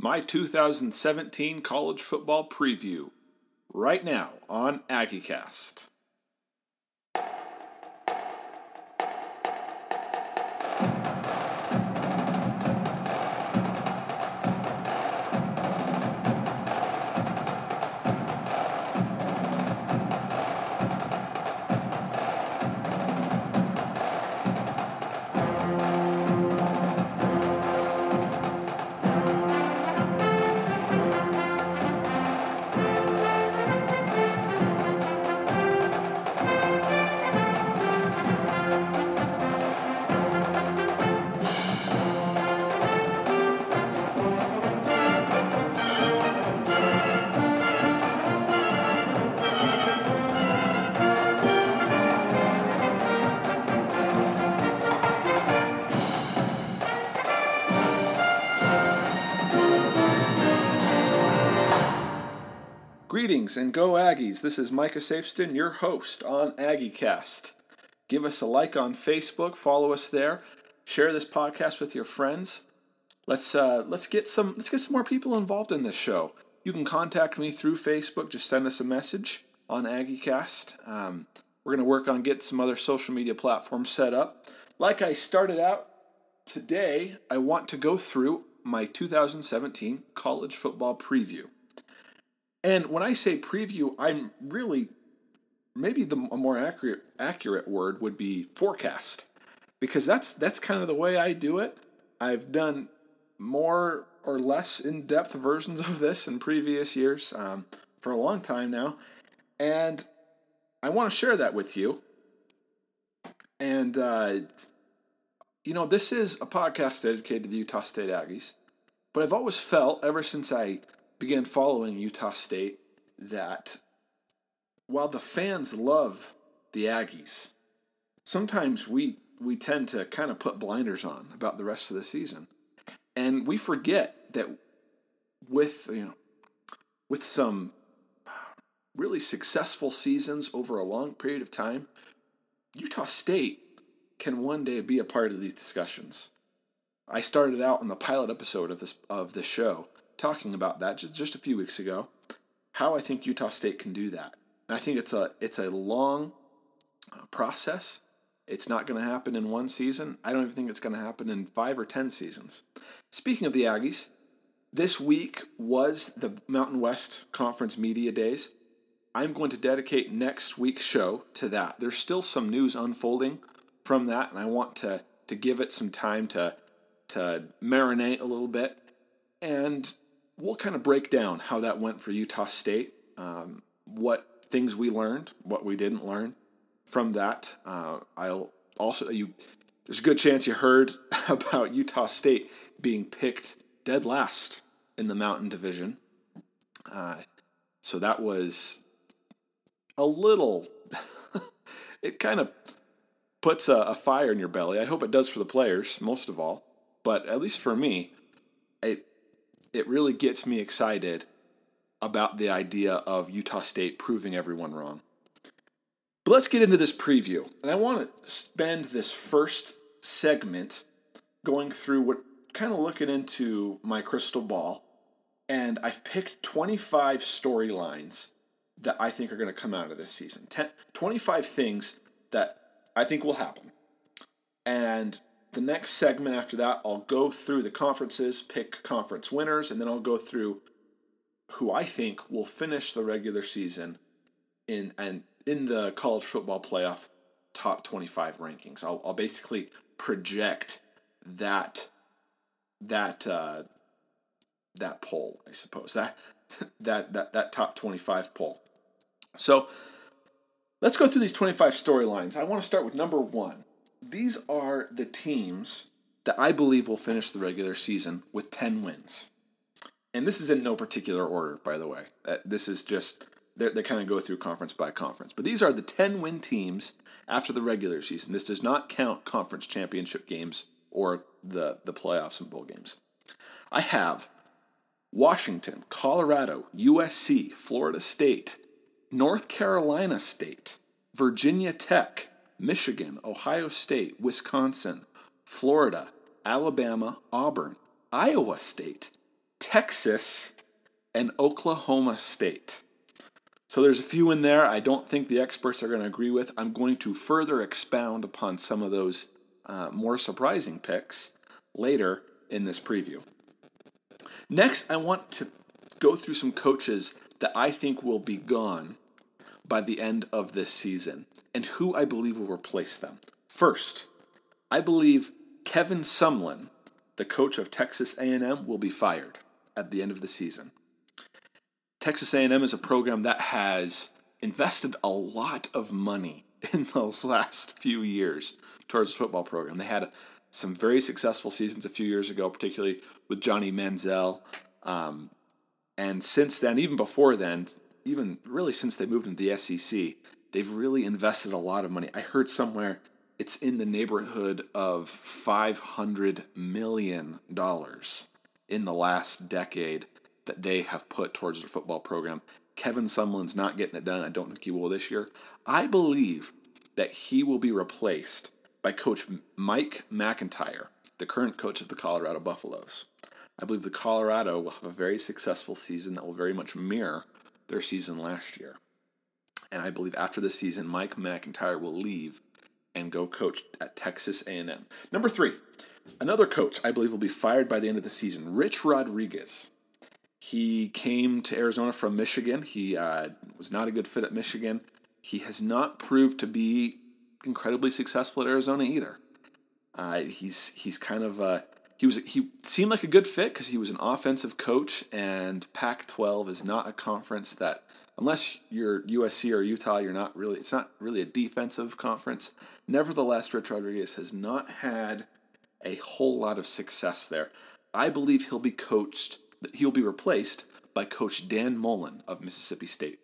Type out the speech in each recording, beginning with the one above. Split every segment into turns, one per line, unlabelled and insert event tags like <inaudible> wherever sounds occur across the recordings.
my 2017 college football preview right now on AggieCast. And go Aggies. This is Micah Safeston, your host on AggieCast. Give us a like on Facebook, follow us there, share this podcast with your friends. Let's uh, let's get some let's get some more people involved in this show. You can contact me through Facebook. Just send us a message on AggieCast. Um, we're gonna work on getting some other social media platforms set up. Like I started out today, I want to go through my 2017 college football preview. And when I say preview, I'm really maybe the a more accurate accurate word would be forecast because that's that's kind of the way I do it. I've done more or less in-depth versions of this in previous years um, for a long time now, and I want to share that with you. And uh, you know, this is a podcast dedicated to the Utah State Aggies, but I've always felt ever since I began following Utah State that while the fans love the Aggies, sometimes we we tend to kind of put blinders on about the rest of the season. And we forget that with you know with some really successful seasons over a long period of time, Utah State can one day be a part of these discussions. I started out on the pilot episode of this of this show talking about that just, just a few weeks ago. How I think Utah State can do that. And I think it's a it's a long uh, process. It's not going to happen in one season. I don't even think it's going to happen in five or ten seasons. Speaking of the Aggies, this week was the Mountain West Conference Media Days. I'm going to dedicate next week's show to that. There's still some news unfolding from that, and I want to to give it some time to to marinate a little bit. And we'll kind of break down how that went for Utah State, um, what things we learned, what we didn't learn from that. Uh, I'll also you. There's a good chance you heard <laughs> about Utah State being picked dead last in the Mountain Division. Uh, so that was a little. <laughs> it kind of puts a, a fire in your belly. I hope it does for the players, most of all. But at least for me, it it really gets me excited about the idea of Utah State proving everyone wrong. But let's get into this preview. And I want to spend this first segment going through what kind of looking into my crystal ball. And I've picked 25 storylines that I think are going to come out of this season. 10, 25 things that I think will happen. And the next segment after that, I'll go through the conferences, pick conference winners, and then I'll go through who I think will finish the regular season in and in the college football playoff top 25 rankings. I'll, I'll basically project that that uh, that poll, I suppose that that that that top 25 poll. So let's go through these 25 storylines. I want to start with number one these are the teams that I believe will finish the regular season with 10 wins. And this is in no particular order, by the way. Uh, this is just, they kind of go through conference by conference. But these are the 10 win teams after the regular season. This does not count conference championship games or the, the playoffs and bowl games. I have Washington, Colorado, USC, Florida State, North Carolina State, Virginia Tech, Michigan, Ohio State, Wisconsin, Florida, Alabama, Auburn, Iowa State, Texas and Oklahoma State. So there's a few in there I don't think the experts are going to agree with. I'm going to further expound upon some of those uh, more surprising picks later in this preview. Next, I want to go through some coaches that I think will be gone by the end of this season and who I believe will replace them. First, I believe Kevin Sumlin, the coach of Texas A&M, will be fired at the end of the season. Texas A&M is a program that has invested a lot of money <laughs> in the last few years towards the football program. They had some very successful seasons a few years ago, particularly with Johnny Manziel. Um, and since then, even before then, even really since they moved into the SEC, they've really invested a lot of money. I heard somewhere it's in the neighborhood of $500 million in the last decade that they have put towards their football program. Kevin Sumlin's not getting it done. I don't think he will this year. I believe that he will be replaced by Coach Mike MacIntyre, the current coach of the Colorado Buffaloes. I believe the Colorado will have a very successful season that will very much mirror their season last year. And I believe after this season, Mike MacIntyre will leave and go coach at Texas A&M. Number three, another coach I believe will be fired by the end of the season, Rich Rodriguez. He came to Arizona from Michigan. He uh, was not a good fit at Michigan. He has not proved to be incredibly successful at Arizona either. Uh, he's he's kind of uh, he was he seemed like a good fit because he was an offensive coach, and Pac-12 is not a conference that unless you're USC or Utah, you're not really it's not really a defensive conference. Nevertheless, Rich Rodriguez has not had a whole lot of success there. I believe he'll be coached he'll be replaced by Coach Dan Mullen of Mississippi State.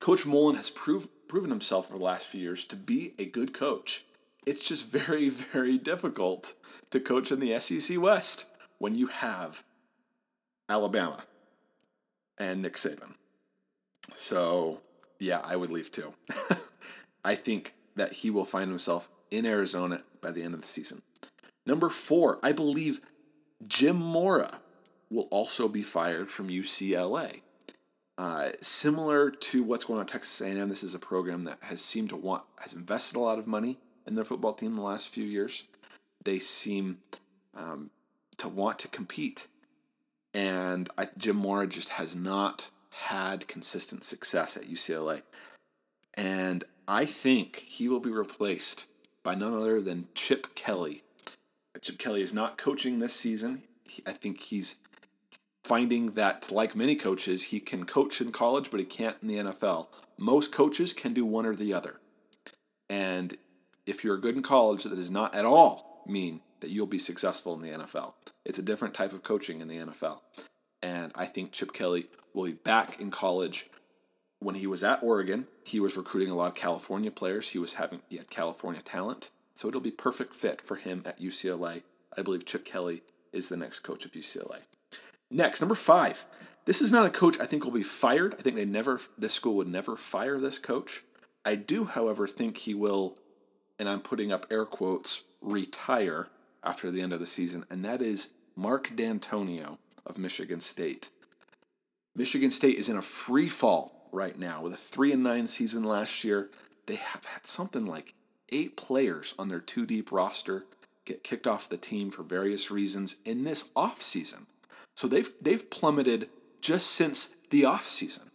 Coach Mullen has proved, proven himself over the last few years to be a good coach. It's just very, <laughs> very difficult to coach in the SEC West when you have Alabama and Nick Saban. So, yeah, I would leave too. <laughs> I think that he will find himself in Arizona by the end of the season. Number four, I believe Jim Mora will also be fired from UCLA. Uh, similar to what's going on at Texas A&M, this is a program that has seemed to want has invested a lot of money in their football team the last few years. They seem um, to want to compete, and I, Jim Mora just has not had consistent success at UCLA. And I think he will be replaced by none other than Chip Kelly. Chip Kelly is not coaching this season. I think he's finding that, like many coaches, he can coach in college, but he can't in the NFL. Most coaches can do one or the other. And if you're good in college, that does not at all mean that you'll be successful in the NFL. It's a different type of coaching in the NFL. And I think Chip Kelly will be back in college. When he was at Oregon, he was recruiting a lot of California players. He was having he had California talent. So it'll be perfect fit for him at UCLA. I believe Chip Kelly is the next coach of UCLA. Next, number five. This is not a coach I think will be fired. I think they never this school would never fire this coach. I do, however, think he will, and I'm putting up air quotes, retire after the end of the season, and that is Mark Dantonio of Michigan State. Michigan State is in a free fall right now with a three and nine season last year. They have had something like eight players on their two deep roster get kicked off the team for various reasons in this off season. So they've they've plummeted just since the offseason.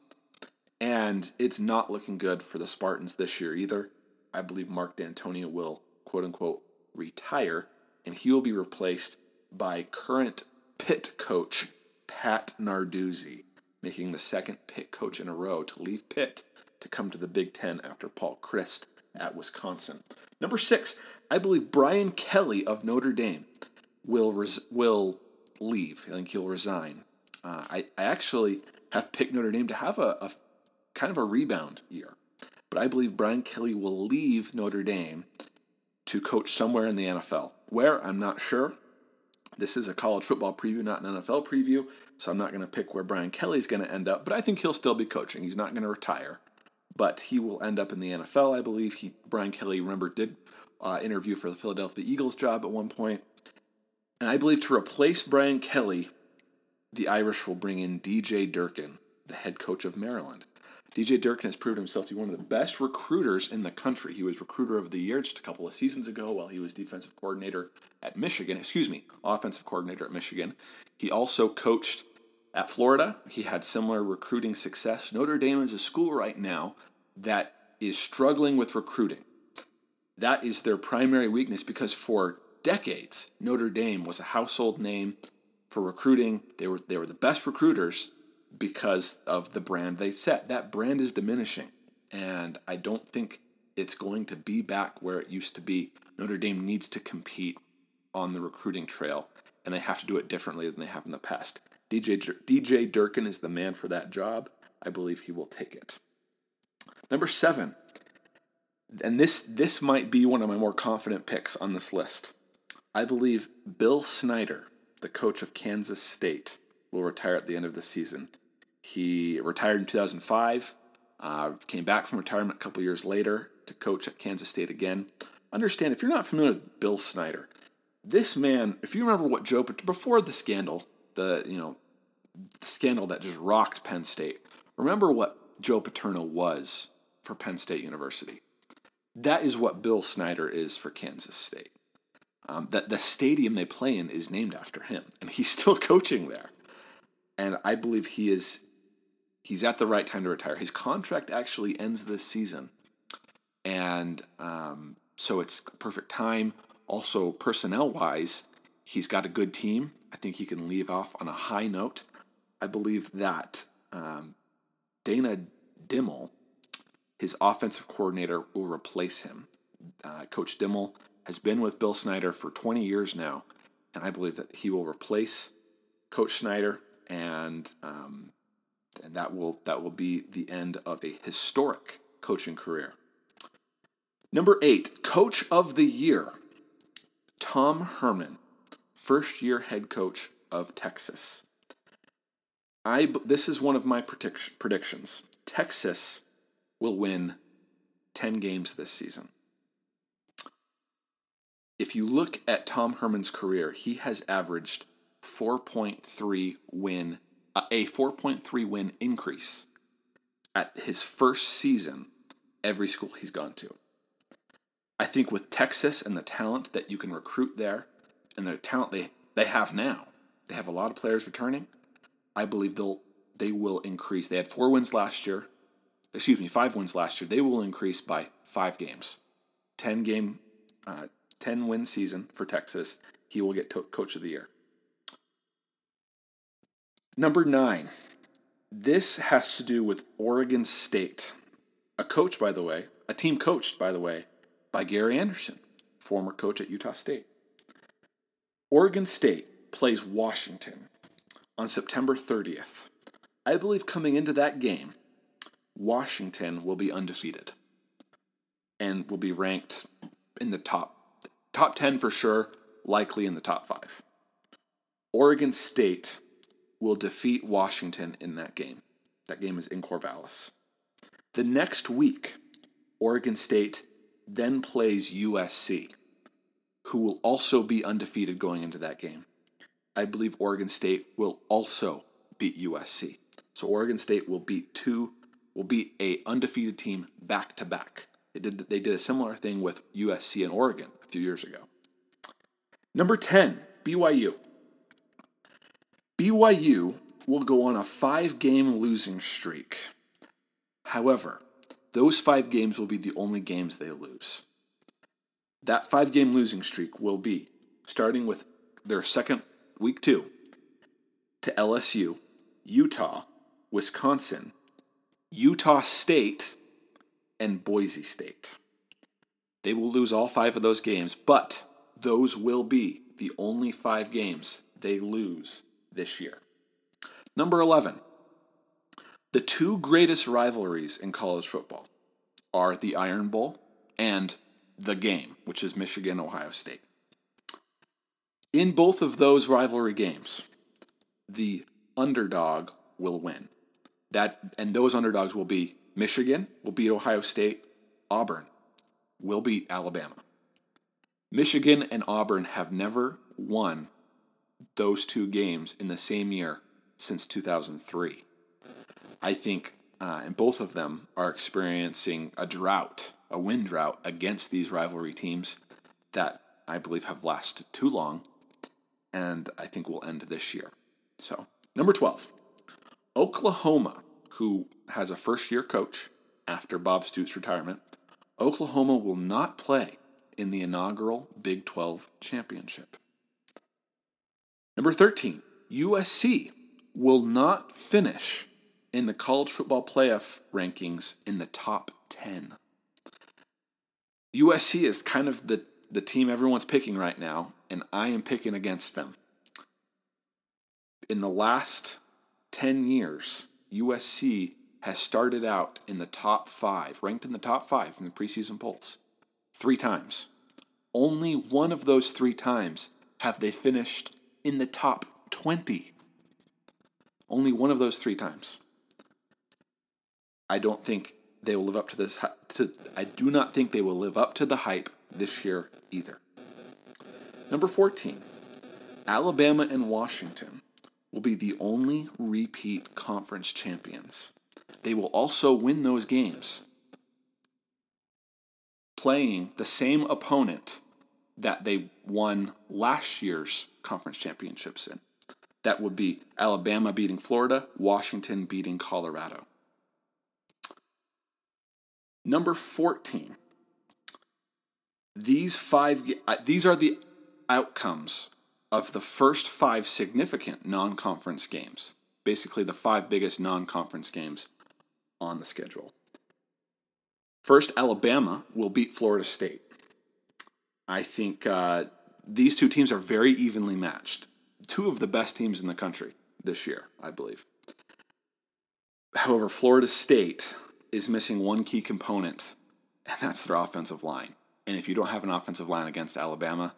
And it's not looking good for the Spartans this year either. I believe Mark Dantonio will quote unquote retire and he will be replaced by current Pitt coach Pat Narduzzi, making the second Pitt coach in a row to leave Pitt to come to the Big Ten after Paul Chryst at Wisconsin. Number six, I believe Brian Kelly of Notre Dame will res- will leave. I think he'll resign. Uh, I, I actually have picked Notre Dame to have a, a kind of a rebound year, but I believe Brian Kelly will leave Notre Dame to coach somewhere in the NFL. Where, I'm not sure. This is a college football preview, not an NFL preview, so I'm not going to pick where Brian Kelly's going to end up, but I think he'll still be coaching. He's not going to retire, but he will end up in the NFL, I believe. He Brian Kelly, remember, did uh, interview for the Philadelphia Eagles job at one point. And I believe to replace Brian Kelly, the Irish will bring in DJ Durkin, the head coach of Maryland. DJ Durkin has proven himself to be one of the best recruiters in the country. He was recruiter of the year just a couple of seasons ago while he was defensive coordinator at Michigan, excuse me, offensive coordinator at Michigan. He also coached at Florida. He had similar recruiting success. Notre Dame is a school right now that is struggling with recruiting. That is their primary weakness because for decades, Notre Dame was a household name for recruiting. They were they were the best recruiters because of the brand they set. That brand is diminishing, and I don't think it's going to be back where it used to be. Notre Dame needs to compete on the recruiting trail, and they have to do it differently than they have in the past. DJ DJ Durkin is the man for that job. I believe he will take it. Number seven, and this this might be one of my more confident picks on this list. I believe Bill Snyder, the coach of Kansas State, will retire at the end of the season. He retired in 2005, uh, came back from retirement a couple years later to coach at Kansas State again. Understand, if you're not familiar with Bill Snyder, this man, if you remember what Joe, before the scandal, the, you know, the scandal that just rocked Penn State, remember what Joe Paterno was for Penn State University. That is what Bill Snyder is for Kansas State. Um, that the stadium they play in is named after him, and he's <laughs> still coaching there. And I believe he is he's at the right time to retire. His contract actually ends this season, and um, so it's perfect time. Also, personnel wise, he's got a good team. I think he can leave off on a high note. I believe that um, Dana Dimel, his offensive coordinator, will replace him. Uh, Coach Dimel has been with Bill Snyder for 20 years now, and I believe that he will replace Coach Snyder, and um, and that will that will be the end of a historic coaching career. Number eight, Coach of the Year, Tom Herman, first year head coach of Texas. I this is one of my predict- predictions. Texas will win 10 games this season. If you look at Tom Herman's career, he has averaged 4.3 win a 4.3 win increase at his first season every school he's gone to. I think with Texas and the talent that you can recruit there and the talent they, they have now, they have a lot of players returning. I believe they'll they will increase. They had four wins last year. Excuse me, five wins last year. They will increase by five games. 10 game, uh, 10 win season for Texas. He will get to- coach of the year. Number nine, this has to do with Oregon State. A coach, by the way, a team coached, by the way, by Gary Anderson, former coach at Utah State. Oregon State plays Washington on September 30th. I believe coming into that game, Washington will be undefeated and will be ranked in the top top 10 for sure, likely in the top 5. Oregon State will defeat Washington in that game. That game is in Corvallis. The next week, Oregon State then plays USC, who will also be undefeated going into that game. I believe Oregon State will also beat USC. So Oregon State will beat two will beat a undefeated team back to back. They did they did a similar thing with USC and Oregon a few years ago. Number 10, BYU. BYU will go on a five game losing streak. However, those five games will be the only games they lose. That five game losing streak will be starting with their second week two to LSU, Utah, Wisconsin, Utah State, and Boise State. They will lose all five of those games, but those will be the only five games they lose this year. Number 11. The two greatest rivalries in college football are the Iron Bowl and the game, which is Michigan Ohio State. In both of those rivalry games, the underdog will win. That and those underdogs will be Michigan will beat Ohio State, Auburn will beat Alabama. Michigan and Auburn have never won those two games in the same year since 2003. I think, uh, and both of them are experiencing a drought, a win drought against these rivalry teams that I believe have lasted too long and I think will end this year. So, number 12, Oklahoma, who has a first year coach after Bob Stoops' retirement. Oklahoma will not play in the inaugural Big 12 championship. Number 13, USC will not finish in the college football playoff rankings in the top 10. USC is kind of the, the team everyone's picking right now, and I am picking against them. In the last 10 years, USC has started out in the top five, ranked in the top five in the preseason polls, three times. Only one of those three times have they finished in the top 20. Only one of those three times. I don't think they will live up to this. To, I do not think they will live up to the hype this year either. Number 14, Alabama and Washington will be the only repeat conference champions. They will also win those games playing the same opponent that they won last year's conference championships in. That would be Alabama beating Florida, Washington beating Colorado. Number 14. These five these are the outcomes of the first 5 significant non-conference games. Basically the 5 biggest non-conference games on the schedule. First, Alabama will beat Florida State. I think uh, these two teams are very evenly matched. Two of the best teams in the country this year, I believe. However, Florida State is missing one key component, and that's their offensive line. And if you don't have an offensive line against Alabama,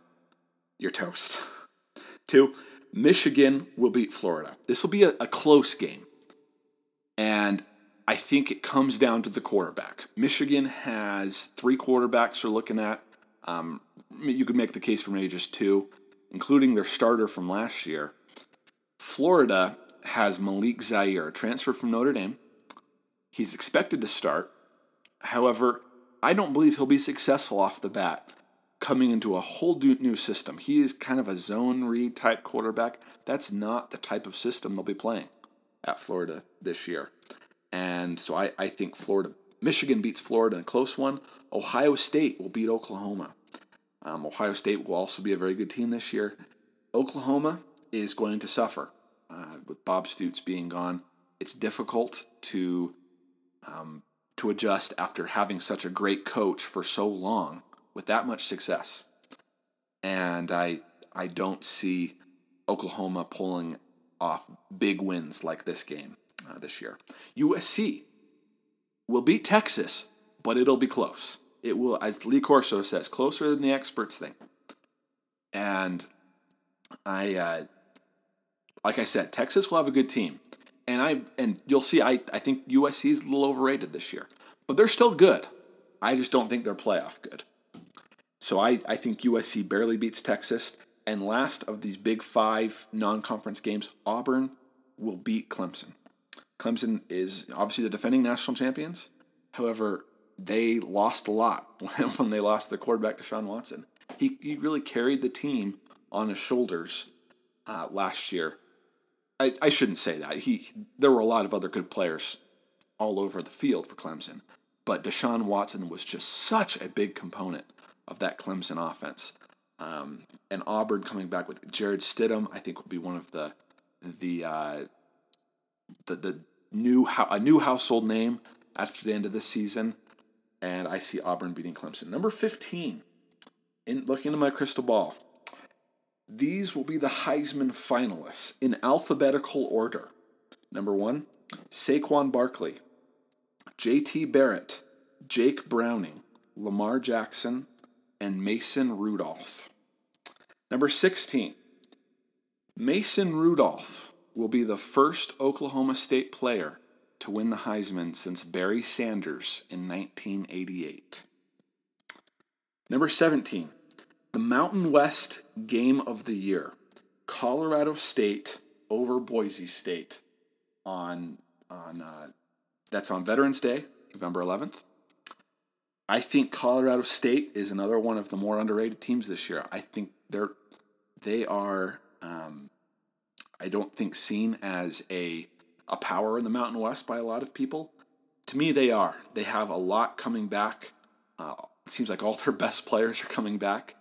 you're toast. Two, Michigan will beat Florida. This will be a, a close game. And I think it comes down to the quarterback. Michigan has three quarterbacks you're looking at. Um, you could make the case for just two, including their starter from last year. Florida has Malik Zaire, transferred from Notre Dame. He's expected to start. However, I don't believe he'll be successful off the bat coming into a whole new system. He is kind of a zone read type quarterback. That's not the type of system they'll be playing at Florida this year. And so I, I think Florida, Michigan beats Florida in a close one. Ohio State will beat Oklahoma. Um, Ohio State will also be a very good team this year. Oklahoma is going to suffer uh, with Bob Stoops being gone. It's difficult to um, to adjust after having such a great coach for so long with that much success. And I I don't see Oklahoma pulling off big wins like this game uh, this year. USC will beat Texas, but it'll be close. It will, as Lee Corso says, closer than the experts think. And I, uh, like I said, Texas will have a good team, and I and you'll see. I I think USC is a little overrated this year, but they're still good. I just don't think they're playoff good. So I, I think USC barely beats Texas. And last of these big five non conference games, Auburn will beat Clemson. Clemson is obviously the defending national champions. However, they lost a lot <laughs> when they lost their quarterback, to Deshaun Watson. He, he really carried the team on his shoulders uh, last year. I, I shouldn't say that. He there were a lot of other good players all over the field for Clemson, but Deshaun Watson was just such a big component of that Clemson offense. Um, and Auburn coming back with Jarrett Stidham, I think will be one of the the uh, the the new a new household name after the end of this season, and I see Auburn beating Clemson. Number fifteen, in looking into my crystal ball, these will be the Heisman finalists in alphabetical order. Number one, Saquon Barkley, J.T. Barrett, Jake Browning, Lamar Jackson, and Mason Rudolph. Number 16, Mason Rudolph will be the first Oklahoma State player to win the Heisman since Barry Sanders in 1988. Number 17, the Mountain West Game of the Year. Colorado State over Boise State on on uh, that's on Veterans Day, November 11th. I think Colorado State is another one of the more underrated teams this year. I think they're they are um, I don't think seen as a a power in the Mountain West by a lot of people. To me, they are. They have a lot coming back. Uh, it seems like all <laughs> their best players are coming back,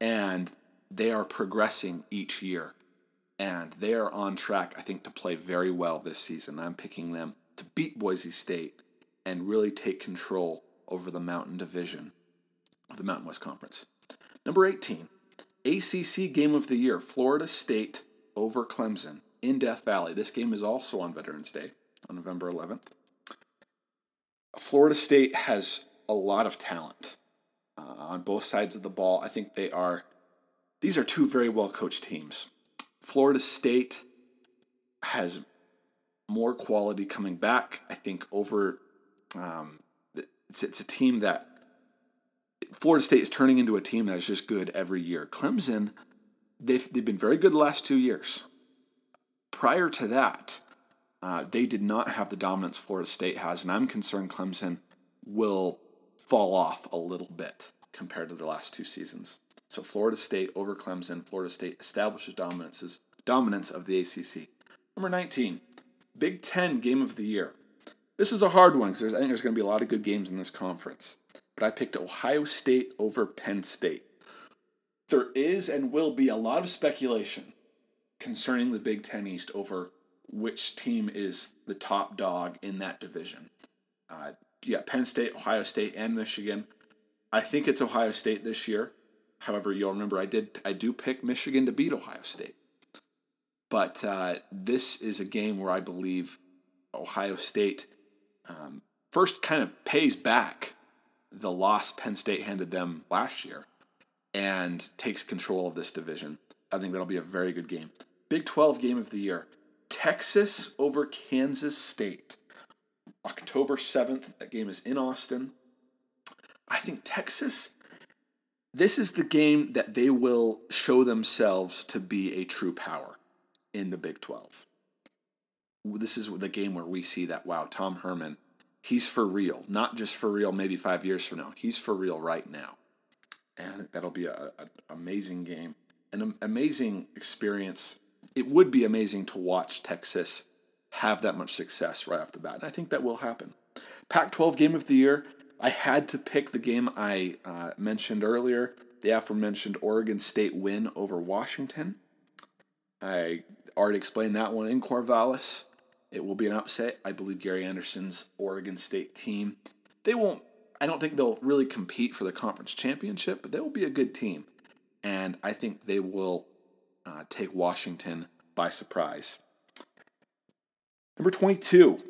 and they are progressing each year. And they are on track, I think, to play very well this season. I'm picking them to beat Boise State and really take control over the Mountain Division of the Mountain West Conference. Number 18, ACC Game of the Year, Florida State over Clemson in Death Valley. This game is also on Veterans Day on November 11th. Florida State has a lot of talent uh, on both sides of the ball. I think they are, these are two very well coached teams. Florida State has more quality coming back. I think over, um, it's, it's a team that Florida State is turning into a team that is just good every year. Clemson, they've, they've been very good the last two years. Prior to that, uh, they did not have the dominance Florida State has, and I'm concerned Clemson will fall off a little bit compared to their last two seasons. So Florida State over Clemson. Florida State establishes dominances, dominance of the ACC. Number 19, Big Ten Game of the Year. This is a hard one because I think there's going to be a lot of good games in this conference. But I picked Ohio State over Penn State. There is and will be a lot of speculation concerning the Big Ten East over which team is the top dog in that division. Uh, yeah, Penn State, Ohio State, and Michigan. I think it's Ohio State this year. However, you'll remember I did I do pick Michigan to beat Ohio State. But uh, this is a game where I believe Ohio State um, first kind of pays back the loss Penn State handed them last year and takes control of this division. I think that'll be a very good game. Big 12 game of the year Texas over Kansas State. October 7th. That game is in Austin. I think Texas, this is the game that they will show themselves to be a true power in the Big 12. This is the game where we see that, wow, Tom Herman, he's for real. Not just for real maybe five years from now. He's for real right now. And that'll be an amazing game, an amazing experience. It would be amazing to watch Texas have that much success right off the bat. And I think that will happen. Pac 12 game of the year, I had to pick the game I uh, mentioned earlier, the aforementioned Oregon State win over Washington. I already explained that one in Corvallis. It will be an upset. I believe Gary Anderson's Oregon State team. They won't, I don't think they'll really compete for the conference championship, but they will be a good team. And I think they will uh, take Washington by surprise. Number 22,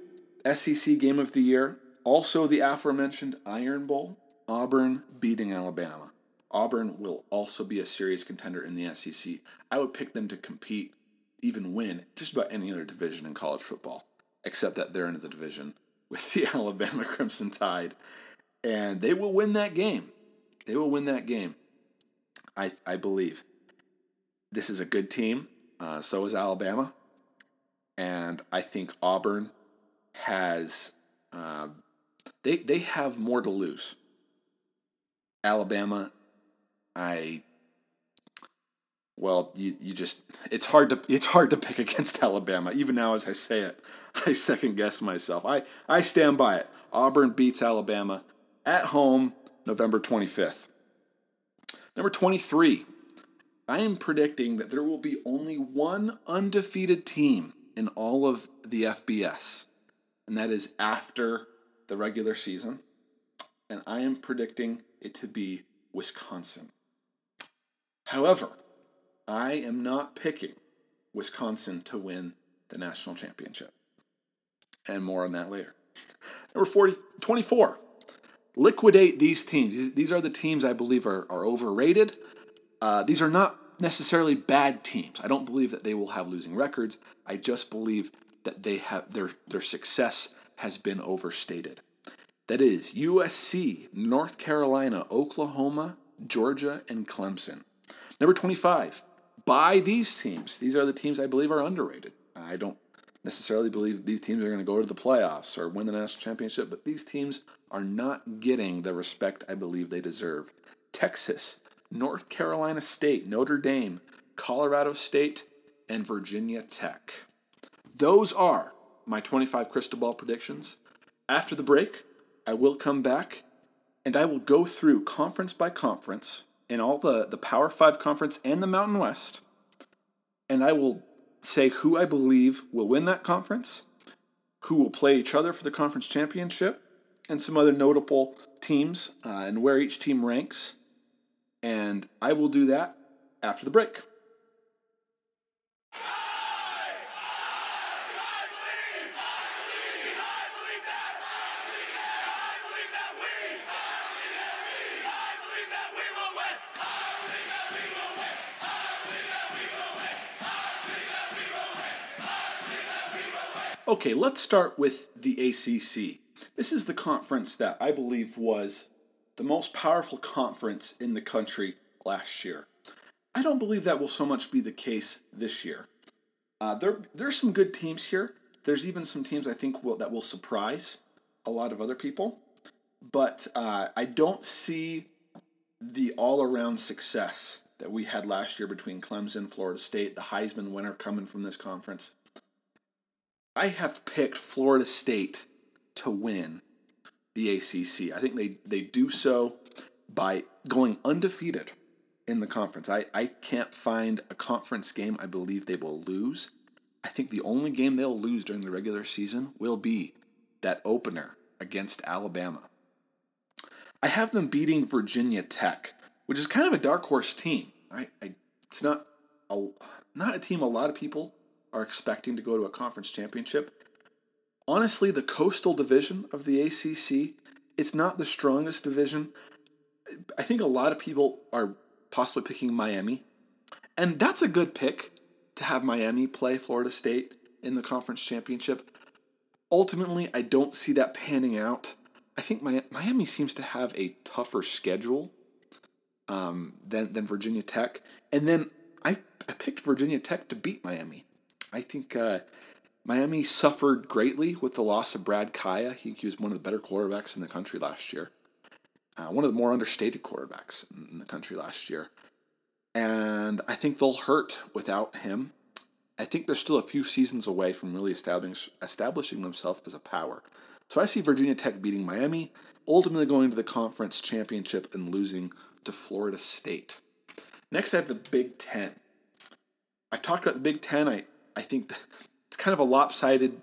SEC Game of the Year. Also the aforementioned Iron Bowl. Auburn beating Alabama. Auburn will also be a serious contender in the SEC. I would pick them to compete, even win, just about any other division in college football, except that they're in the division with <laughs> the Alabama Crimson Tide. And they will win that game. They will win that game. I, I believe. This is a good team. Uh, so is Alabama. And I think Auburn has uh, they they have more to lose. Alabama, I well, you, you just it's hard to it's hard to pick <laughs> against Alabama. Even now as I say it, <laughs> I second guess myself. I, I stand by it. Auburn beats Alabama at home November 25th. Number 23. I am predicting that there will be only one undefeated team in all of the FBS, and that is after the regular season. And I am predicting it to be Wisconsin. However, I am not picking Wisconsin to win the national championship. And more on that later. Number 40, 24. Liquidate these teams. These are the teams I believe are, are overrated. Uh, these are not necessarily bad teams. I don't believe that they will have losing records. I just believe that they have their, their success has been overstated. That is USC, North Carolina, Oklahoma, Georgia, and Clemson. Number 25, buy these teams. These are the teams I believe are underrated. I don't necessarily believe these teams are going to go to the playoffs or win the national championship, but these teams are not getting the respect I believe they deserve. Texas, North Carolina State, Notre Dame, Colorado State, and Virginia Tech. Those are my 25 crystal ball predictions. After the break, I will come back and I will go through conference by conference in all the, the Power Five conference and the Mountain West. And I will say who I believe will win that conference, who will play each other for the conference championship, and some other notable teams uh, and where each team ranks. And I will do that after the break. Okay, let's start with the ACC. This is the conference that I believe was the most powerful conference in the country last year. I don't believe that will so much be the case this year. Uh, there, there's some good teams here. There's even some teams I think will, that will surprise a lot of other people. But uh, I don't see the all around success that we had last year between Clemson, Florida State, the Heisman winner coming from this conference. I have picked Florida State to win the ACC. I think they, they do so by going undefeated in the conference. I, I can't find a conference game I believe they will lose. I think the only game they'll lose during the regular season will be that opener against Alabama. I have them beating Virginia Tech, which is kind of a dark horse team. I, I it's not a, not a team a lot of people are expecting to go to a conference championship. Honestly, the coastal division of the ACC, it's not the strongest division. I think a lot of people are possibly picking Miami. And that's a good pick to have Miami play Florida State in the conference championship. Ultimately, I don't see that panning out. I think Miami seems to have a tougher schedule um, than, than Virginia Tech. And then I, I picked Virginia Tech to beat Miami. I think uh, Miami suffered greatly with the loss of Brad Kaaya. He, he was one of the better quarterbacks in the country last year, uh, one of the more understated quarterbacks in the country last year. And I think they'll hurt without him. I think they're still a few seasons away from really establishing, establishing themselves as a power. So I see Virginia Tech beating Miami, ultimately going to the conference championship and losing to Florida State. Next, I have the Big Ten. I've talked about the Big Ten. I, I think kind of a lopsided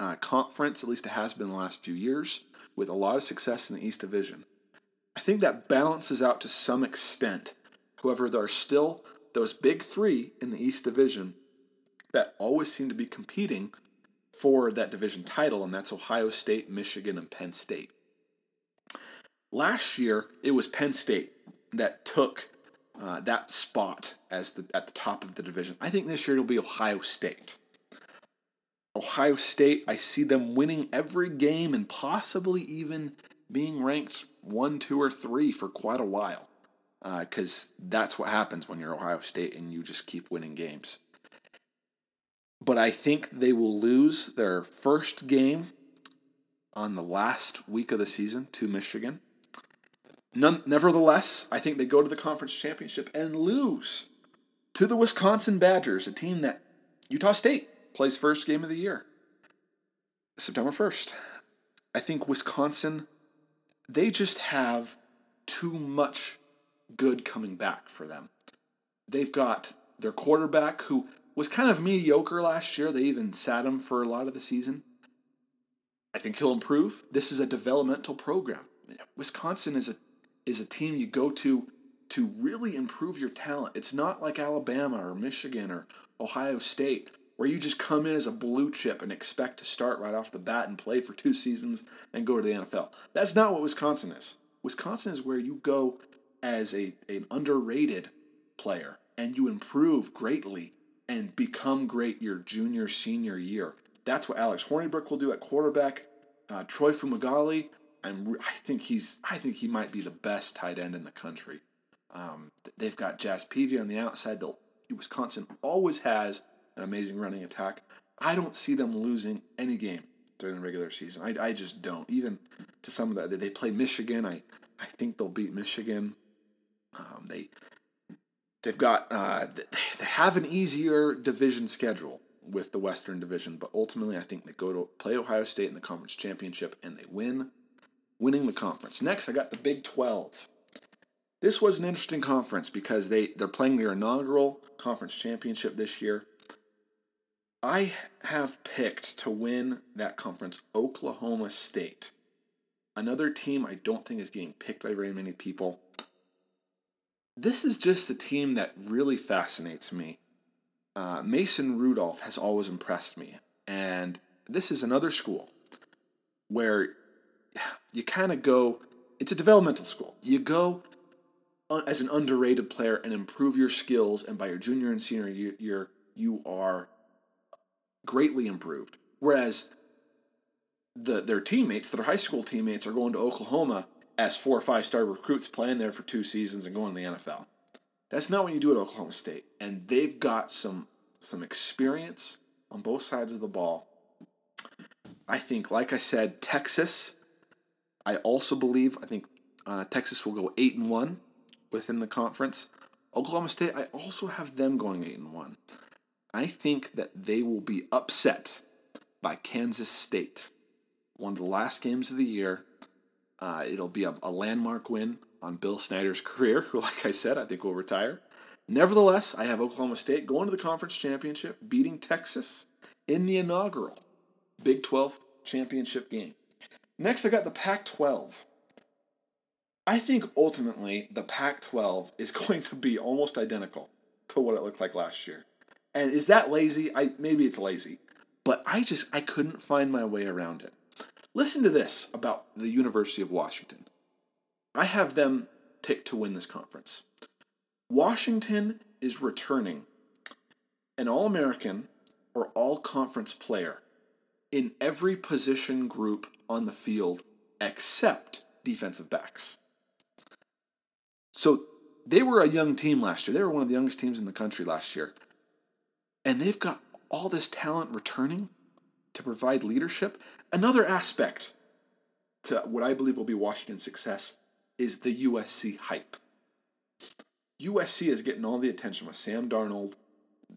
uh, conference, at least it has been the last few years, with a lot of success in the East Division. I think that balances out to some extent. However, there are still those big three in the East Division that always seem to be competing for that division title, and that's Ohio State, Michigan, and Penn State. Last year, it was Penn State that took uh, that spot as the at the top of the division. I think this year it'll be Ohio State. Ohio State, I see them winning every game and possibly even being ranked one, two, or three for quite a while. Because uh, that's what happens when you're Ohio State and you just keep winning games. But I think they will lose their first game on the last week of the season to Michigan. None, nevertheless, I think they go to the conference championship and lose to the Wisconsin Badgers, a team that Utah State plays first game of the year, September 1st. I think Wisconsin, they just have too much good coming back for them. They've got their quarterback who was kind of mediocre last year. They even sat him for a lot of the season. I think he'll improve. This is a developmental program. Wisconsin is a is a team you go to to really improve your talent. It's not like Alabama or Michigan or Ohio State where you just come in as a blue chip and expect to start right off the bat and play for two seasons and go to the NFL. That's not what Wisconsin is. Wisconsin is where you go as a an underrated player and you improve greatly and become great your junior senior year. That's what Alex Hornibrook will do at quarterback. Uh, Troy Fumagalli I'm I think he's I think he might be the best tight end in the country. Um, they've got Jazz Peavy on the outside. They'll Wisconsin always has an amazing running attack. I don't see them losing any game during the regular season. I, I just don't. Even to some of the they play Michigan. I I think they'll beat Michigan. Um, they they've got uh, they have an easier division schedule with the Western Division, but ultimately I think they go to play Ohio State in the conference championship and they win, winning the conference. Next, I got the Big Twelve. This was an interesting conference because they they're playing their inaugural conference championship this year. I have picked to win that conference Oklahoma State. Another team I don't think is getting picked by very many people. This is just a team that really fascinates me. Uh, Mason Rudolph has always impressed me. And this is another school where you kind of go, it's a developmental school. You go as an underrated player and improve your skills, and by your junior and senior year, you are greatly improved. Whereas the their teammates, their high school teammates, are going to Oklahoma as four or five star recruits, playing there for two seasons and going to the NFL. That's not what you do at Oklahoma State, and they've got some some experience on both sides of the ball. I think, like I said, Texas. I also believe I think uh, Texas will go eight and one within the conference. Oklahoma State, I also have them going eight and one. I think that they will be upset by Kansas State. One of the last games of the year. Uh, it'll be a, a, landmark win on Bill Snyder's <laughs> career, who, like I said, I think will retire. Nevertheless, I have Oklahoma State going to the conference championship, beating Texas in the inaugural Big 12 championship game. Next, I got the Pac 12. I think ultimately the Pac 12 is <laughs> going to be almost identical to what it looked like last year. And is that lazy? I maybe it's lazy, but I just I couldn't find my way around it. Listen to this about the University of Washington. I have them picked to win this conference. Washington is returning an All American or All Conference player in every position group on the field except defensive backs. So they were a young team last year. They were one of the youngest teams in the country last year. And they've got all this talent returning to provide leadership. Another aspect to what I believe will be Washington's success is the USC hype. USC is getting all the attention with Sam Darnold.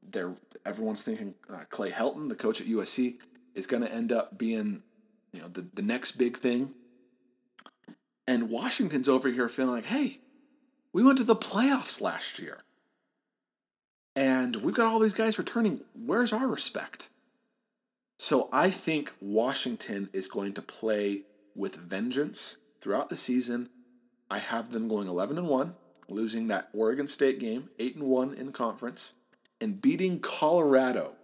They're, everyone's thinking uh, Clay Helton, the coach at USC, is going to end up being you know the, the next big thing. And Washington's over here feeling like, hey, we went to the playoffs last year. And we've got all these guys returning. Where's our respect? So I think Washington is going to play with vengeance throughout the season. I have them going 11 and 1, losing that Oregon State game, 8 and 1 in the conference, and beating Colorado.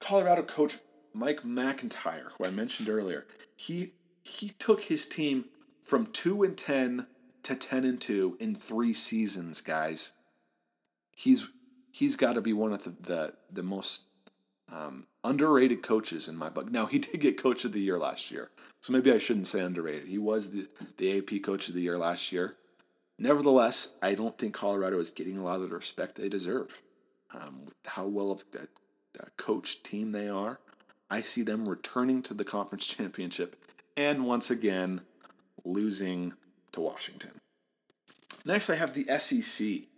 Colorado coach Mike MacIntyre, who I mentioned earlier, he he took his team from 2 and 10 to 10 and 2 in 3 seasons, guys. He's he's got to be one of the the, the most um, underrated coaches in my book. Now he <laughs> did get Coach of the Year last year, so maybe I shouldn't say underrated. He was the the AP Coach of the Year last year. Nevertheless, I don't think Colorado is getting a lot of the respect they deserve. Um, with how well of a, a coach team they are, I see them returning to the conference <laughs> championship and once again losing to Washington. Next, I have the SEC.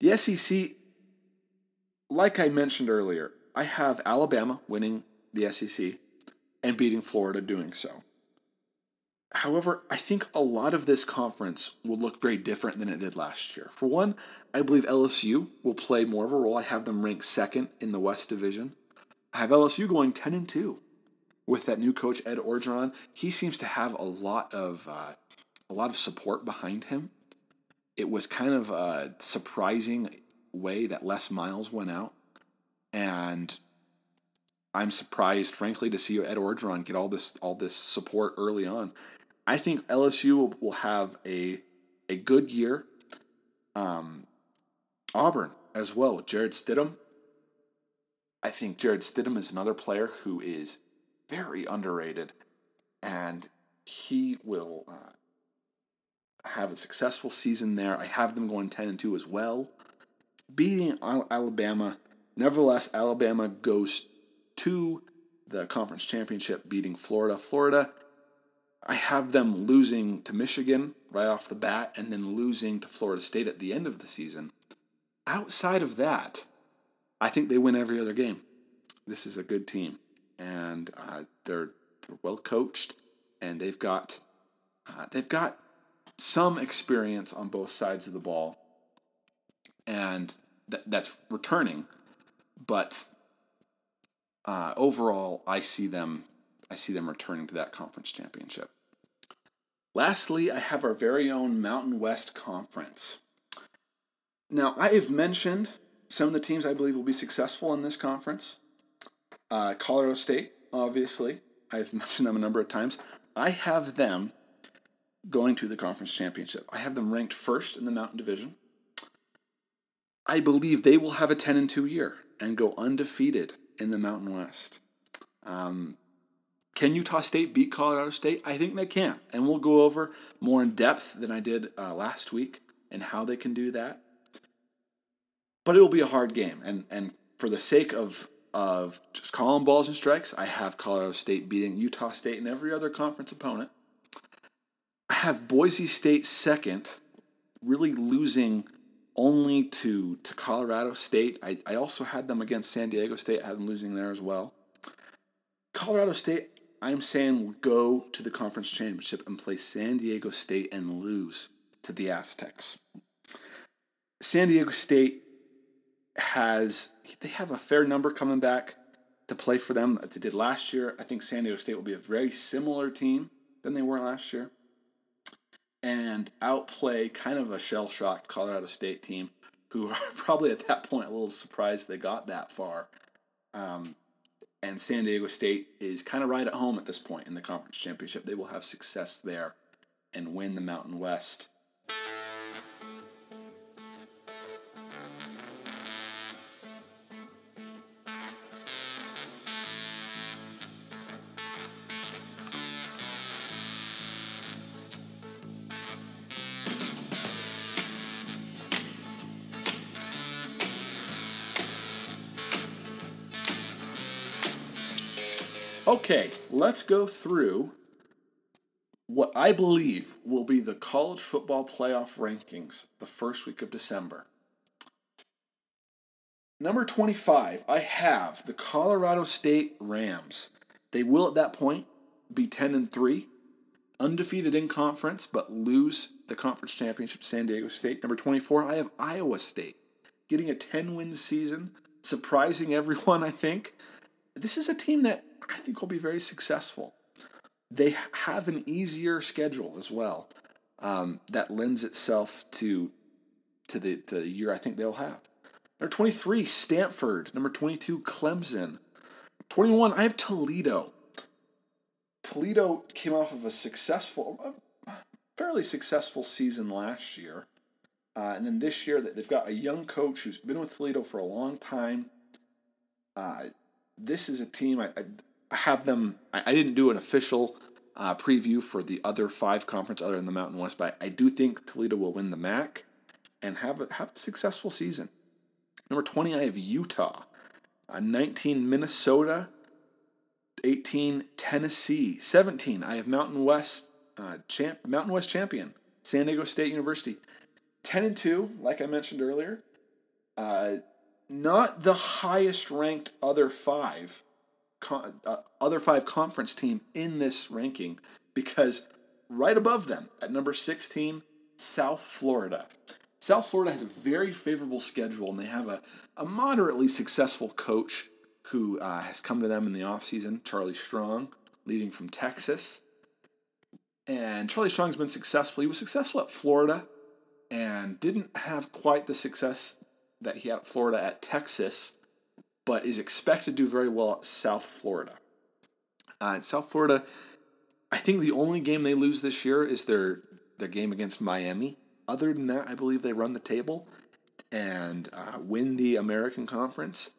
The SEC, like I mentioned earlier, I have Alabama winning the SEC and beating Florida doing so. However, I think a lot of this conference will look very different than it did last year. For one, I believe LSU will play more of a role. I have them ranked second in the West Division. I have LSU going 10 and 2 with that new coach Ed Orgeron. He seems to have a lot of uh, a lot of support behind him it was kind of a surprising way that Les Miles went out. And I'm surprised, frankly, to see Ed Orgeron get all this all this support early on. I think LSU will, will have a a good year. Um, Auburn as well Jarrett Stidham. I think Jarrett Stidham is another player who is very underrated, and he will uh, have a successful season there. I have them going 10 and 2 as well. beating Alabama. Nevertheless, Alabama goes to the conference championship, beating Florida. Florida, I have them losing to Michigan right off the bat and then losing to Florida State at the end of the season. Outside of that, I think they win every other game. This is a good team, and uh, they're, they're well coached, and they've got uh, they've got some experience on both sides of the ball, and th- that's returning. But uh, overall, I see them I see them returning to that conference championship. Lastly, I have our very own Mountain West Conference. Now, I have mentioned some of the teams I believe will be successful in this conference. Uh, Colorado State, obviously. I've <laughs> mentioned them a number of times. I have them going to the conference championship. I have them ranked first in the Mountain Division. I believe they will have a 10 and 2 year and go undefeated in the Mountain West. Um, can Utah State beat Colorado State? I think they can. And we'll go over more in depth than I did uh, last week and how they can do that. But it'll be a hard game. And, and for the sake of, of just calling balls and strikes, I have Colorado State beating Utah State and every other conference opponent. Have Boise State second, really losing only to, to Colorado State. I, I also had them against San Diego State, I had them losing there as well. Colorado State, I'm saying go to the conference championship and play San Diego State and lose to the Aztecs. San Diego State has they have a fair number coming back to play for them as they did last year. I think San Diego State will be a very similar team than they were last year and outplay kind of a shell shocked Colorado State team who <laughs> are probably at that point a little surprised they got that far. Um, and San Diego State is kind of right at home at this point in the conference championship. They will have success there and win the Mountain West let's go through what I believe will be the college football playoff rankings the first week of December. Number 25, I have the Colorado State Rams. They will at that point be 10 and 3, undefeated in conference, but lose the conference championship San Diego State. Number 24, I have Iowa State getting a 10 win season, surprising everyone, I think. This is a team that I think will be very successful. They have an easier schedule as well um, that lends itself to to the, the year I think they'll have. Number 23, Stanford. Number 22, Clemson. 21, I have Toledo. Toledo came off of a successful, a fairly successful season last year. Uh, and then this year, they've got a young coach who's been with Toledo for a long time. Uh, this is a team I, I, have them. I, I didn't do an official uh, preview for the other five conference other than the Mountain West, but I, do think Toledo will win the MAC and have a, have a successful season. Number 20, I have Utah. Uh, 19, Minnesota. 18, Tennessee. 17, I have Mountain West uh, champ, Mountain West champion, San Diego State University. 10 and 2, like I mentioned earlier. Uh, not the highest ranked other five con- uh, other five conference team in this ranking because right above them at number 16, South Florida. South Florida has a very favorable schedule and they have a, a moderately successful coach who uh, has come to them in the offseason, Charlie Strong, leaving from Texas. And Charlie Strong's been successful. He was successful at Florida and didn't have quite the success that he had at Florida at Texas but is expected to do very well at South Florida. Uh, South Florida, I think the only game they lose this year is their their game against Miami. Other than that, I believe they run the table and uh, win the American Conference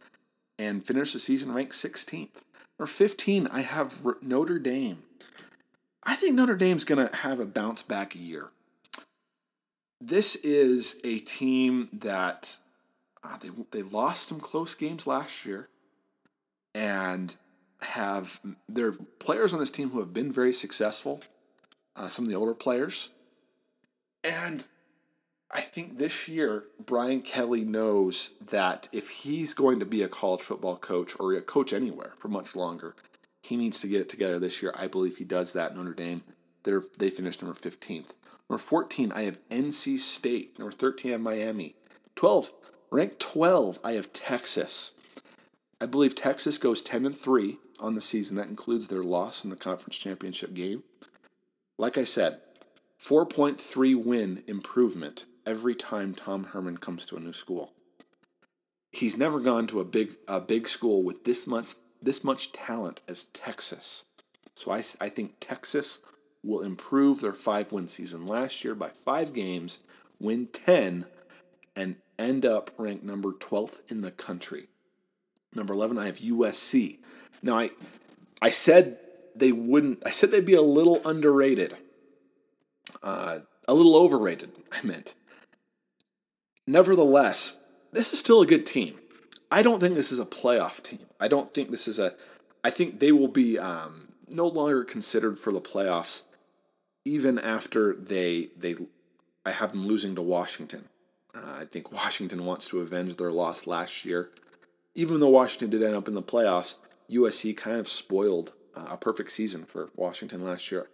and finish the season ranked 16th. Or 15, I have Notre Dame. I think Notre Dame's going to have a bounce back year. This is a team that Uh, they they lost some close games last year, and have there are players on this team who have been very successful. Uh, some of the older players, and I think this year Brian Kelly knows that if he's going to be a college football coach or a coach anywhere for much longer, he needs to get it together this year. I believe he does that. Notre Dame, they're, they finished number 15th. Number 14, I have NC State. Number 13, I have Miami. 12, ranked 12, I have Texas. I believe Texas goes 10 and 3 on the season. That includes their loss in the conference championship game. Like I said, 4.3 win improvement every time Tom Herman comes to a new school. He's never gone to a big a big school with this much this much talent as Texas. So I, I think Texas will improve their five win season last year by five games, win 10, and end up ranked number 12th in the country. Number 11, I have USC. Now, I, I said they wouldn't, I said they'd be a little underrated, uh, a little overrated, I meant. Nevertheless, this is still a good team. I don't think this is a playoff team. I don't think this is a. I think they will be um, no longer considered for the playoffs, even after they they. I have them losing to Washington. Uh, I think Washington wants to avenge their loss last year. Even though Washington did end up in the playoffs, USC kind of spoiled uh, a perfect season for Washington last year.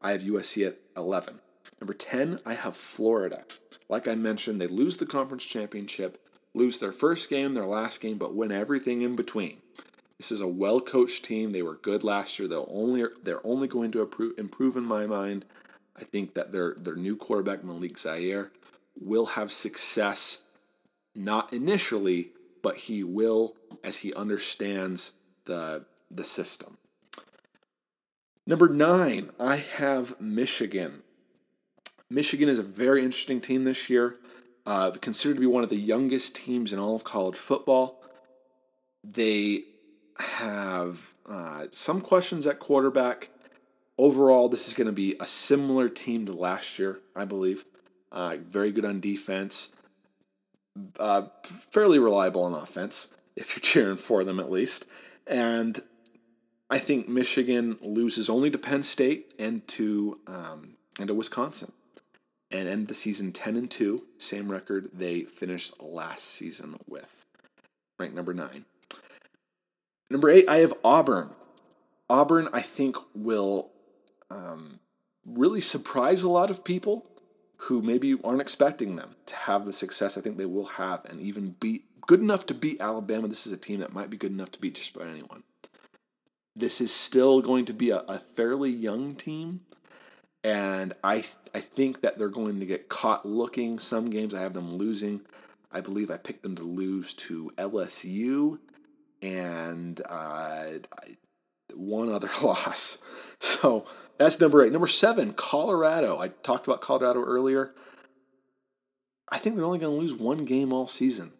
I have USC at 11. Number 10, I have Florida. Like I mentioned, they lose the conference championship, lose their first game, their last game, but win everything in between. This is a well-coached team. They were good last year. They'll only they're only going to improve, improve in my mind. I think that their their new quarterback Malik Zaire will have success, not initially, but he will as he understands the the system. Number nine, I have Michigan. Michigan is a very interesting team this year. Uh, considered to be one of the youngest teams in all of college football. They have uh, some questions at quarterback. Overall, this is going to be a similar team to last year, I believe. Uh, very good on defense, uh, fairly reliable on offense, <laughs> if you're cheering for them at least. And I think Michigan loses only to Penn State and to um, and to Wisconsin and end the season 10 and 2, same record they finished last season with. Ranked number 9. Number 8, I have Auburn. Auburn, I think, will um, really surprise a lot of people who maybe aren't expecting them to have the success I think they will have and even beat good enough to beat Alabama. This is a team that might be good enough to beat just about anyone. This is still going to be a, a fairly young team and I I think that they're going to get caught looking. Some games I have them losing. I believe I picked them to lose to LSU and uh, one other <laughs> loss. So that's number eight. Number seven, Colorado. I talked about Colorado earlier. I think they're only going to lose one game all season,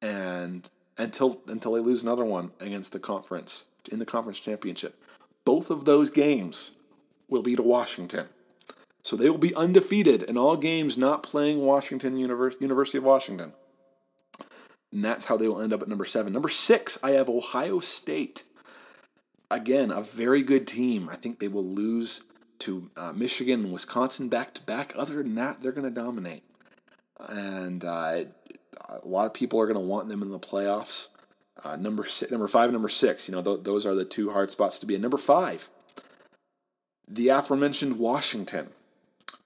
and until until they lose another one against the conference in the conference championship. Both of those games will be to Washington. So they will be undefeated in all games not playing Washington University of Washington. And that's how they will end up at number seven. Number six, I have Ohio State. Again, a very good team. I think they will lose to uh, Michigan and Wisconsin back to back. Other than that, they're going to dominate. And uh, a lot of people are going to want them in the playoffs. Uh, number six, number five, number six. You know, th- those are the two hard spots to be in. Number five, the aforementioned Washington.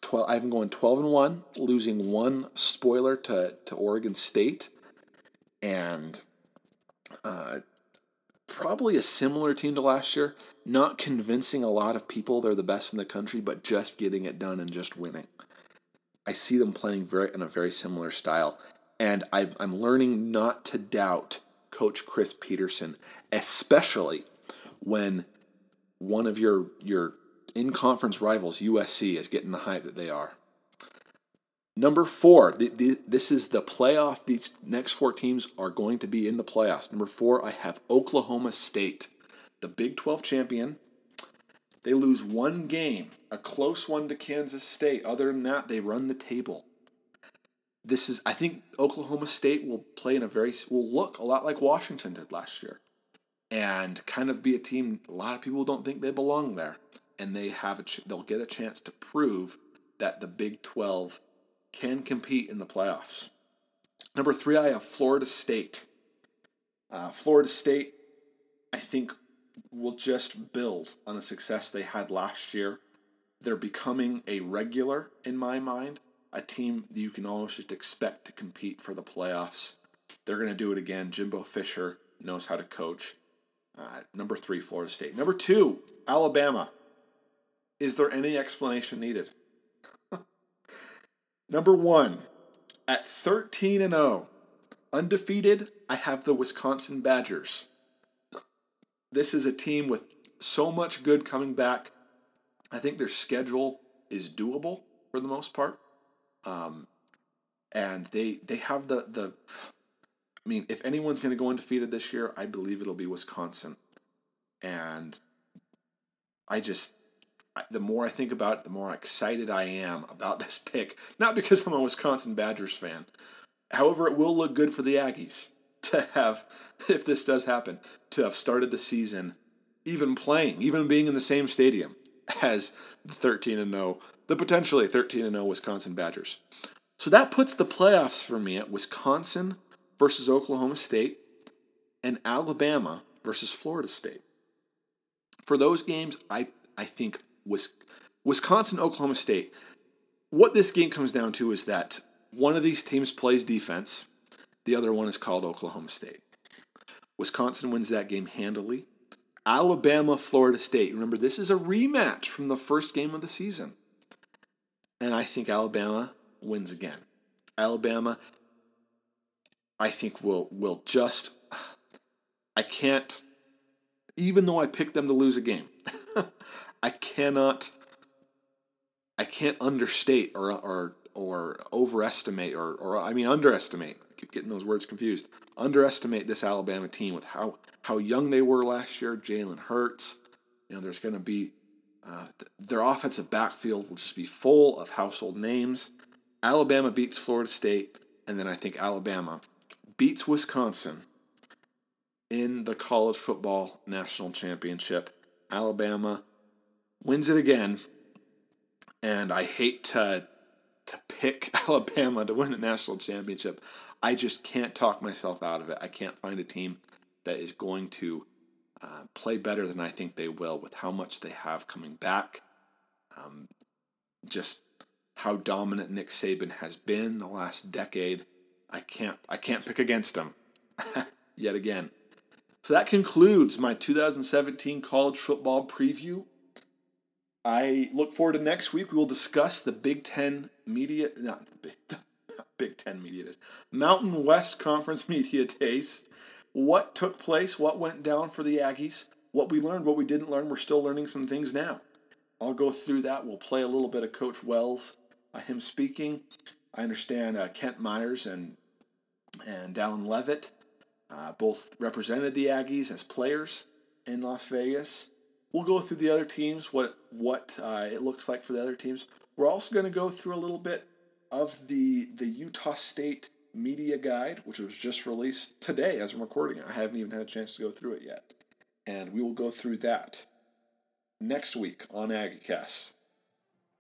12, I've been going 12 and 1, losing one spoiler to, to Oregon State. And uh, probably a similar team to last year. Not convincing a lot of people they're the best in the country, but just getting it done and just winning. I see them playing very in a very similar style, and i am learning not to doubt Coach Chris Petersen, especially when one of your your in conference rivals, USC, is getting the hype that they are. Number four, the, the, this is the playoff. These next four teams are going to be in the playoffs. Number four, I have Oklahoma State, the Big 12 champion. They lose one game, a close one to Kansas State. Other than that, they run the table. this is I think Oklahoma State will play in a very will look a lot like Washington did last year, and kind of be a team. A lot of people don't think they belong there, and they have a they'll get a chance to prove that the Big Twelve can compete in the playoffs. Number three, I have Florida State. Uh, Florida State, I think, will just build on the success they had last year. They're becoming a regular in my mind a team that you can almost just expect to compete for the playoffs. They're going to do it again. Jimbo Fisher knows how to coach. Uh, number three, Florida State. Number two, Alabama. Is there any explanation needed? Number one, at 13 and 0, undefeated, I have the Wisconsin Badgers. This is a team with so much good coming back. I think their schedule is doable for the most part. Um, and they they have the the. I mean, if anyone's going to go undefeated this year, I believe it'll be Wisconsin. And I just, the more I think about it, the more excited I am about <laughs> this pick. Not because I'm a Wisconsin Badgers fan. However, it will look good for the Aggies <laughs> to have, if this does happen, to have started the season even playing, even being in the same stadium <laughs> as the 13 and 0, the potentially 13 and 0 Wisconsin Badgers. So that puts the playoffs for me at Wisconsin versus Oklahoma State and Alabama versus Florida State. For those games, I I think Wisconsin Oklahoma State. What this game comes down to is that one of these teams plays defense, the other one is called Oklahoma State. Wisconsin wins that game handily. Alabama, Florida State. Remember, this is a rematch from the first game of the season. And I think Alabama wins again. Alabama, I think will will just I can't even though I picked them to lose a game, <laughs> I cannot I can't understate or or or overestimate or or I mean underestimate. I keep getting those words confused underestimate this Alabama team with how how young they were last year. Jalen Hurts, you know, there's going to be uh, their offensive backfield will just be full of household names. Alabama beats Florida State, and then I think Alabama beats Wisconsin in the college football national championship. Alabama wins it again, and I hate to to pick <laughs> Alabama to win the national championship. I just can't talk myself out of it. I can't find a team that is going to uh, play better than I think they will with how much they have coming back. Um, just how dominant Nick Saban has been the last decade. I can't I can't pick against him <laughs> yet again. So that concludes my 2017 college football preview. I look forward to next week. We will discuss the Big Ten media, not the Big, <laughs> Big Ten Media Days, Mountain West Conference <laughs> Media Days. What took place? What went down for the Aggies? What we learned, what we didn't learn. We're still learning some things now. I'll go through that. We'll play a little bit of Coach Wells, uh, him speaking. I understand uh, Kent Myers and and Dallin Leavitt uh, both represented the Aggies as players in Las Vegas. We'll go through the other teams, what what uh, it looks like for the other teams. We're also going to go through a little bit of the the Utah State media guide, which was just released today as I'm recording it. I haven't even had a chance to go through it yet. And we will go through that next week on AggieCast.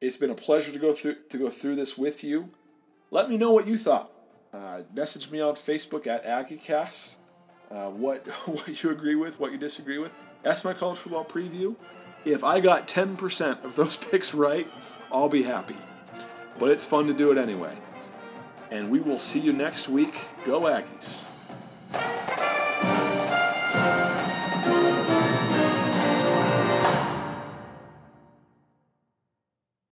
It's been a pleasure to go through to go through this with you. Let me know what you thought. Uh, message me on Facebook at AggieCast. Uh, what <laughs> what you agree with, what you disagree with. That's my college football preview. If I got 10% of those <laughs> picks right, I'll be happy but it's fun to do it anyway. And we will see you next week. Go Aggies.